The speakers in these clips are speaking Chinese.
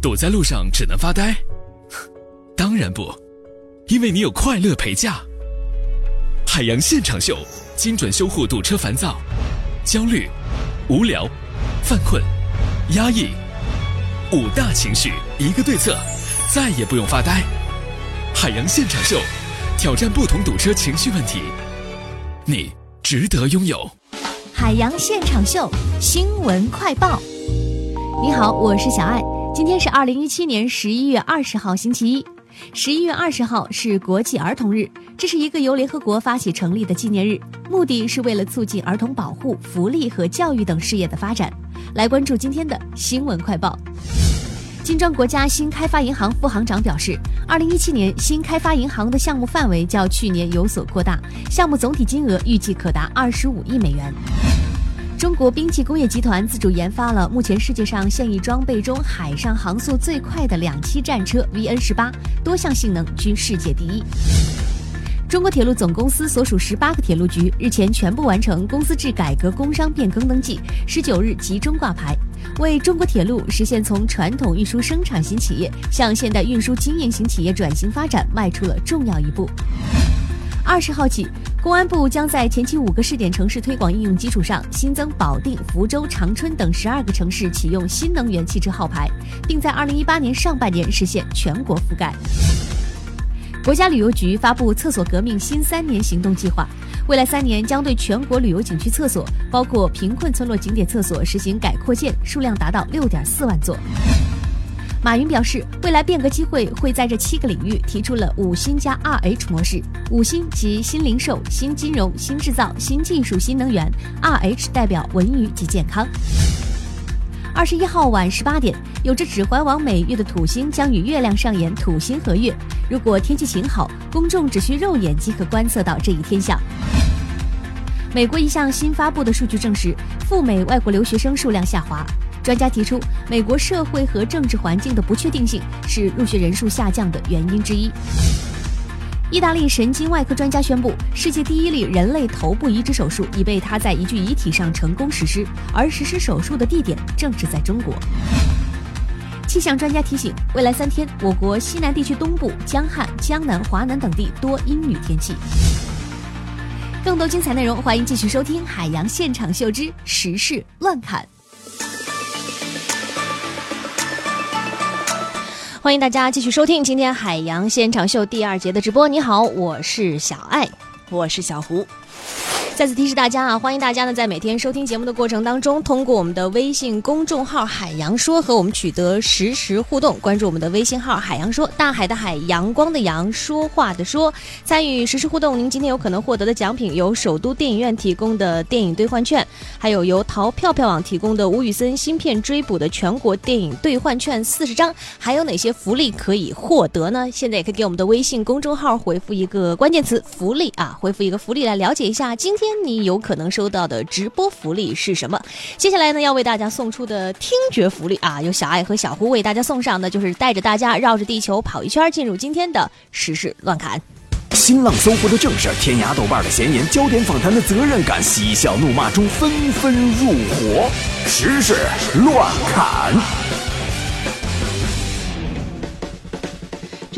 堵在路上只能发呆？当然不，因为你有快乐陪驾。海洋现场秀，精准修护堵车烦躁、焦虑、无聊、犯困、压抑五大情绪，一个对策，再也不用发呆。海洋现场秀，挑战不同堵车情绪问题，你值得拥有。海洋现场秀新闻快报，你好，我是小爱。今天是二零一七年十一月二十号，星期一。十一月二十号是国际儿童日，这是一个由联合国发起成立的纪念日，目的是为了促进儿童保护、福利和教育等事业的发展。来关注今天的新闻快报。金砖国家新开发银行副行长表示，二零一七年新开发银行的项目范围较去年有所扩大，项目总体金额预计可达二十五亿美元。中国兵器工业集团自主研发了目前世界上现役装备中海上航速最快的两栖战车 VN 十八，多项性能居世界第一。中国铁路总公司所属十八个铁路局日前全部完成公司制改革工商变更登记，十九日集中挂牌，为中国铁路实现从传统运输生产型企业向现代运输经营型企业转型发展迈出了重要一步。二十号起。公安部将在前期五个试点城市推广应用基础上，新增保定、福州、长春等十二个城市启用新能源汽车号牌，并在二零一八年上半年实现全国覆盖。国家旅游局发布“厕所革命”新三年行动计划，未来三年将对全国旅游景区厕所，包括贫困村落景点厕所实行改扩建，数量达到六点四万座。马云表示，未来变革机会会在这七个领域提出了五星加二 H 模式。五星即新零售、新金融、新制造、新技术、新能源；二 H 代表文娱及健康。二十一号晚十八点，有着“指环王”美誉的土星将与月亮上演土星合月。如果天气晴好，公众只需肉眼即可观测到这一天象。美国一项新发布的数据证实，赴美外国留学生数量下滑。专家提出，美国社会和政治环境的不确定性是入学人数下降的原因之一。意大利神经外科专家宣布，世界第一例人类头部移植手术已被他在一具遗体上成功实施，而实施手术的地点正是在中国。气象专家提醒，未来三天，我国西南地区东部、江汉、江南、华南等地多阴雨天气。更多精彩内容，欢迎继续收听《海洋现场秀之时事乱侃》。欢迎大家继续收听今天海洋现场秀第二节的直播。你好，我是小爱，我是小胡。再次提示大家啊，欢迎大家呢在每天收听节目的过程当中，通过我们的微信公众号“海洋说”和我们取得实时互动。关注我们的微信号“海洋说”，大海的海，阳光的阳，说话的说，参与实时互动。您今天有可能获得的奖品有首都电影院提供的电影兑换券，还有由淘票票网提供的吴宇森新片追捕的全国电影兑换券四十张。还有哪些福利可以获得呢？现在也可以给我们的微信公众号回复一个关键词“福利”啊，回复一个福利来了解一下今天。你有可能收到的直播福利是什么？接下来呢，要为大家送出的听觉福利啊，由小爱和小胡为大家送上的，就是带着大家绕着地球跑一圈，进入今天的时事乱侃。新浪搜狐的正事，天涯豆瓣的闲言，焦点访谈的责任感，嬉笑怒骂中纷纷入伙，时事乱侃。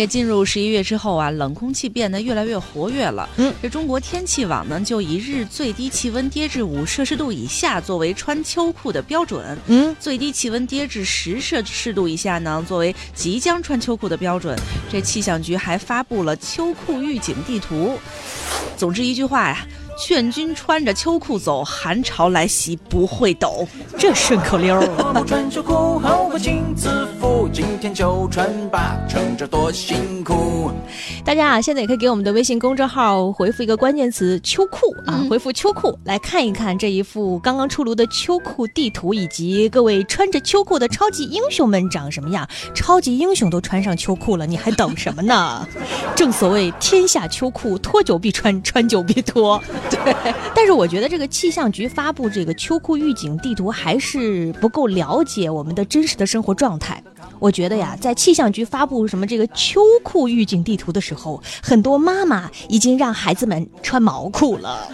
这进入十一月之后啊，冷空气变得越来越活跃了。嗯，这中国天气网呢，就以日最低气温跌至五摄氏度以下作为穿秋裤的标准。嗯，最低气温跌至十摄氏度以下呢，作为即将穿秋裤的标准。这气象局还发布了秋裤预警地图。总之一句话呀。劝君穿着秋裤走，寒潮来袭不会抖，这顺口溜。穿秋裤后会晴自福，今天就穿吧，撑着多辛苦。大家啊，现在也可以给我们的微信公众号回复一个关键词“秋裤”啊，回复“秋裤”来看一看这一幅刚刚出炉的秋裤地图，以及各位穿着秋裤的超级英雄们长什么样。超级英雄都穿上秋裤了，你还等什么呢？正所谓天下秋裤，脱久必穿，穿久必脱。对，但是我觉得这个气象局发布这个秋裤预警地图还是不够了解我们的真实的生活状态。我觉得呀，在气象局发布什么这个秋裤预警地图的时候，很多妈妈已经让孩子们穿毛裤了。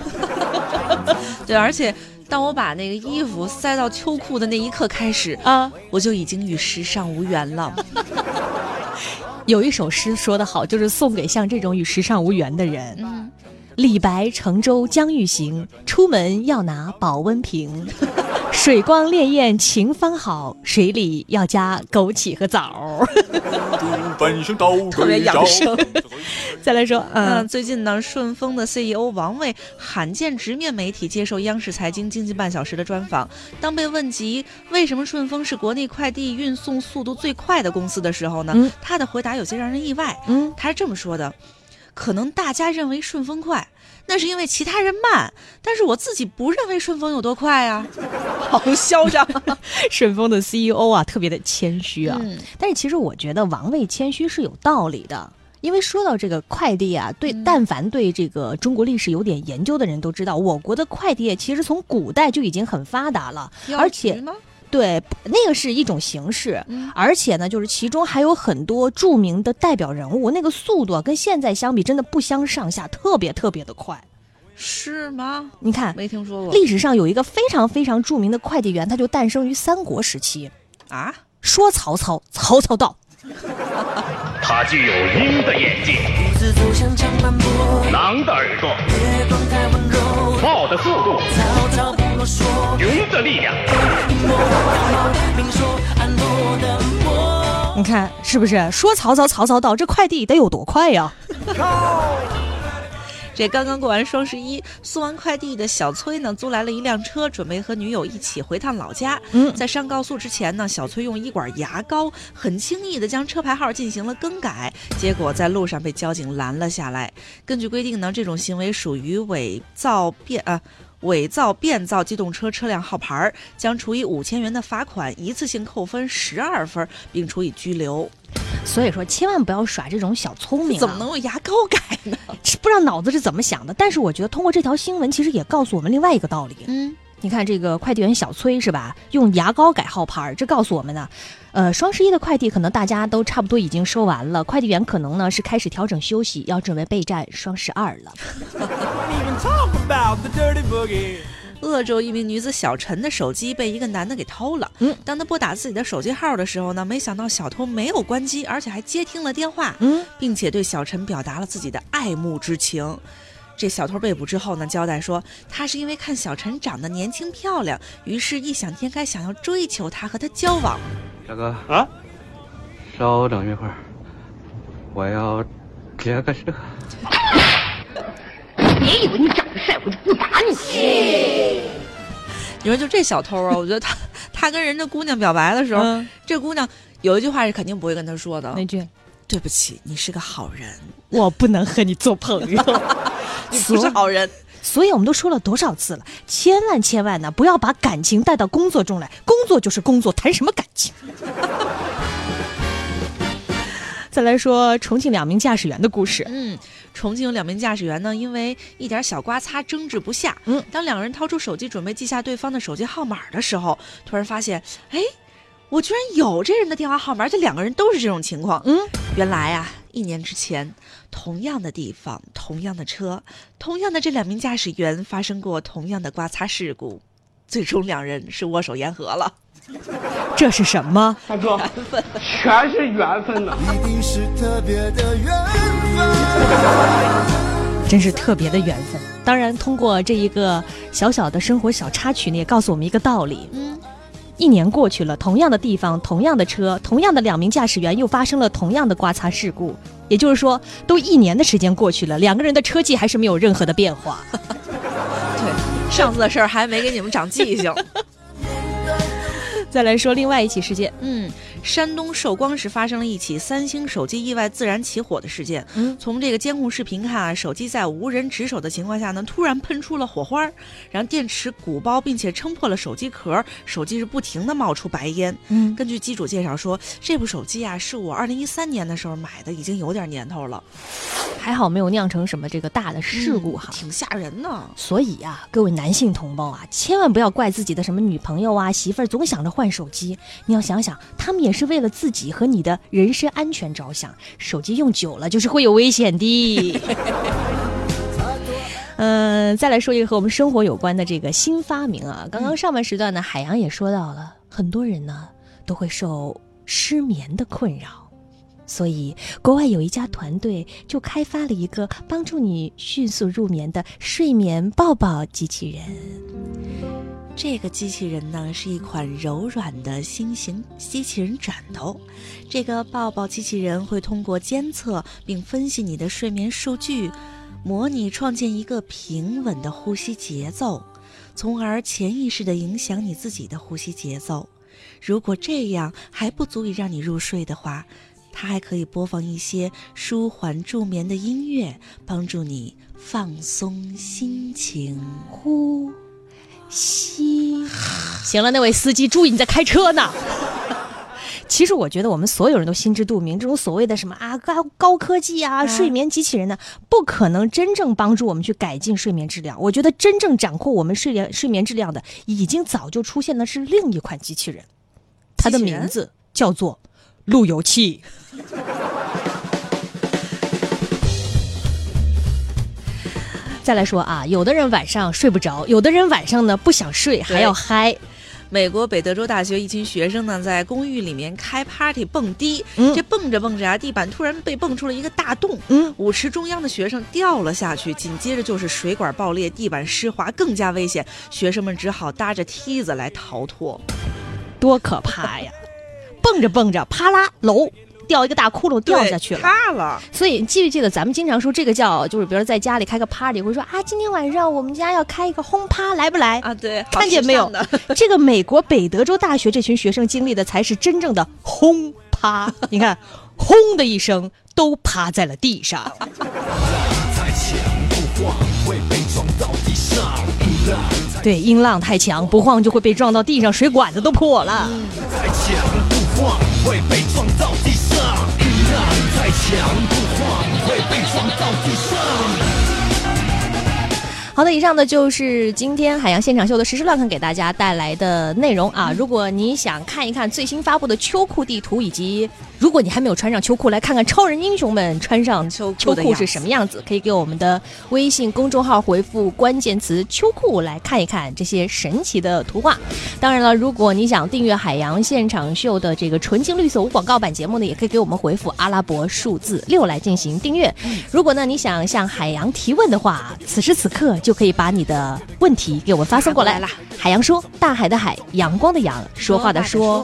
对，而且。当我把那个衣服塞到秋裤的那一刻开始啊，我就已经与时尚无缘了。有一首诗说得好，就是送给像这种与时尚无缘的人。嗯，李白乘舟将欲行，出门要拿保温瓶。水光潋滟晴方好，水里要加枸杞和枣。特别养生。再来说，嗯，最近呢，顺丰的 CEO 王卫罕见直面媒体接受央视财经经济半小时的专访。当被问及为什么顺丰是国内快递运送速度最快的公司的时候呢，他的回答有些让人意外。嗯，他是这么说的：可能大家认为顺丰快。那是因为其他人慢，但是我自己不认为顺丰有多快啊，好嚣张！顺丰的 CEO 啊，特别的谦虚啊。但是其实我觉得王卫谦虚是有道理的，因为说到这个快递啊，对，但凡对这个中国历史有点研究的人都知道，我国的快递业其实从古代就已经很发达了，而且。对，那个是一种形式，而且呢，就是其中还有很多著名的代表人物，那个速度啊跟现在相比真的不相上下，特别特别的快，是吗？你看，没听说过。历史上有一个非常非常著名的快递员，他就诞生于三国时期啊。说曹操，曹操到。他具有鹰的眼睛，狼的耳朵，豹的速度，牛的力量。看是不是？说曹操，曹操到，这快递得有多快呀？这刚刚过完双十一，送完快递的小崔呢，租来了一辆车，准备和女友一起回趟老家。嗯，在上高速之前呢，小崔用一管牙膏很轻易的将车牌号进行了更改，结果在路上被交警拦了下来。根据规定呢，这种行为属于伪造变啊。伪造、变造机动车车辆号牌，将处以五千元的罚款，一次性扣分十二分，并处以拘留。所以说，千万不要耍这种小聪明。怎么能用牙膏改呢？不知道脑子是怎么想的。但是我觉得，通过这条新闻，其实也告诉我们另外一个道理。嗯。你看这个快递员小崔是吧？用牙膏改号牌，这告诉我们呢，呃，双十一的快递可能大家都差不多已经收完了，快递员可能呢是开始调整休息，要准备备战双十二了。鄂州一名女子小陈的手机被一个男的给偷了。嗯，当他拨打自己的手机号的时候呢，没想到小偷没有关机，而且还接听了电话。嗯，并且对小陈表达了自己的爱慕之情。这小偷被捕之后呢，交代说，他是因为看小陈长得年轻漂亮，于是异想天开，想要追求她和她交往。大哥啊，稍等一会儿，我要接个车。别以为你长得帅，我就不打你。你说就这小偷啊，我觉得他他跟人家姑娘表白的时候，这姑娘有一句话是肯定不会跟他说的。哪句？对不起，你是个好人，我不能和你做朋友。你不是好人，所以我们都说了多少次了，千万千万呢，不要把感情带到工作中来，工作就是工作，谈什么感情？再来说重庆两名驾驶员的故事。嗯，重庆有两名驾驶员呢，因为一点小刮擦争执不下。嗯，当两个人掏出手机准备记下对方的手机号码的时候，突然发现，哎，我居然有这人的电话号码，这两个人都是这种情况。嗯，原来啊。一年之前，同样的地方，同样的车，同样的这两名驾驶员发生过同样的刮擦事故，最终两人是握手言和了。这是什么？大哥，缘分，全是缘分呐！一定是特别的缘分，真是特别的缘分。当然，通过这一个小小的生活小插曲呢，也告诉我们一个道理。嗯。一年过去了，同样的地方，同样的车，同样的两名驾驶员又发生了同样的刮擦事故。也就是说，都一年的时间过去了，两个人的车技还是没有任何的变化。对，上次的事儿还没给你们长记性。再来说另外一起事件，嗯。山东寿光市发生了一起三星手机意外自燃起火的事件。嗯，从这个监控视频看啊，手机在无人值守的情况下呢，突然喷出了火花，然后电池鼓包，并且撑破了手机壳，手机是不停的冒出白烟。嗯，根据机主介绍说，这部手机啊是我二零一三年的时候买的，已经有点年头了。还好没有酿成什么这个大的事故哈，挺吓人呢。所以啊，各位男性同胞啊，千万不要怪自己的什么女朋友啊、媳妇儿总想着换手机，你要想想，他们也是为了自己和你的人身安全着想，手机用久了就是会有危险的。嗯，再来说一个和我们生活有关的这个新发明啊。刚刚上半时段呢，海洋也说到了，很多人呢都会受失眠的困扰，所以国外有一家团队就开发了一个帮助你迅速入眠的睡眠抱抱机器人。这个机器人呢是一款柔软的新型机器人枕头。这个抱抱机器人会通过监测并分析你的睡眠数据，模拟创建一个平稳的呼吸节奏，从而潜意识地影响你自己的呼吸节奏。如果这样还不足以让你入睡的话，它还可以播放一些舒缓助眠的音乐，帮助你放松心情。呼。吸，行了，那位司机，注意你在开车呢。其实我觉得我们所有人都心知肚明，这种所谓的什么啊高高科技啊睡眠机器人呢，不可能真正帮助我们去改进睡眠质量。我觉得真正掌控我们睡眠睡眠质量的，已经早就出现的是另一款机器人，它的名字叫做路由器。再来说啊，有的人晚上睡不着，有的人晚上呢不想睡还要嗨。美国北德州大学一群学生呢，在公寓里面开 party 蹦迪，嗯这蹦着蹦着啊，地板突然被蹦出了一个大洞，嗯，舞池中央的学生掉了下去，紧接着就是水管爆裂，地板湿滑，更加危险，学生们只好搭着梯子来逃脱，多可怕呀！蹦着蹦着，啪啦，楼掉一个大窟窿掉下去了，塌了。所以记不记得咱们经常说这个叫，就是比如说在家里开个 party，会说啊，今天晚上我们家要开一个轰趴，来不来？啊，对，看见没有？这个美国北德州大学这群学生经历的才是真正的轰趴。你看，轰的一声，都趴在了地上。对，音浪太强，不晃就会被撞到地上，水管子都破了。太强不晃会被撞到地上，太强不晃会被撞到地上。好的，以上呢就是今天海洋现场秀的实时乱看给大家带来的内容啊。如果你想看一看最新发布的秋裤地图，以及如果你还没有穿上秋裤，来看看超人英雄们穿上秋秋裤是什么样子，可以给我们的微信公众号回复关键词“秋裤”来看一看这些神奇的图画。当然了，如果你想订阅海洋现场秀的这个纯净绿色无广告版节目呢，也可以给我们回复阿拉伯数字六来进行订阅。如果呢你想向海洋提问的话，此时此刻就可以把你的问题给我们发送过来发过来啦海洋说，大海的海，阳光的阳，说话的说。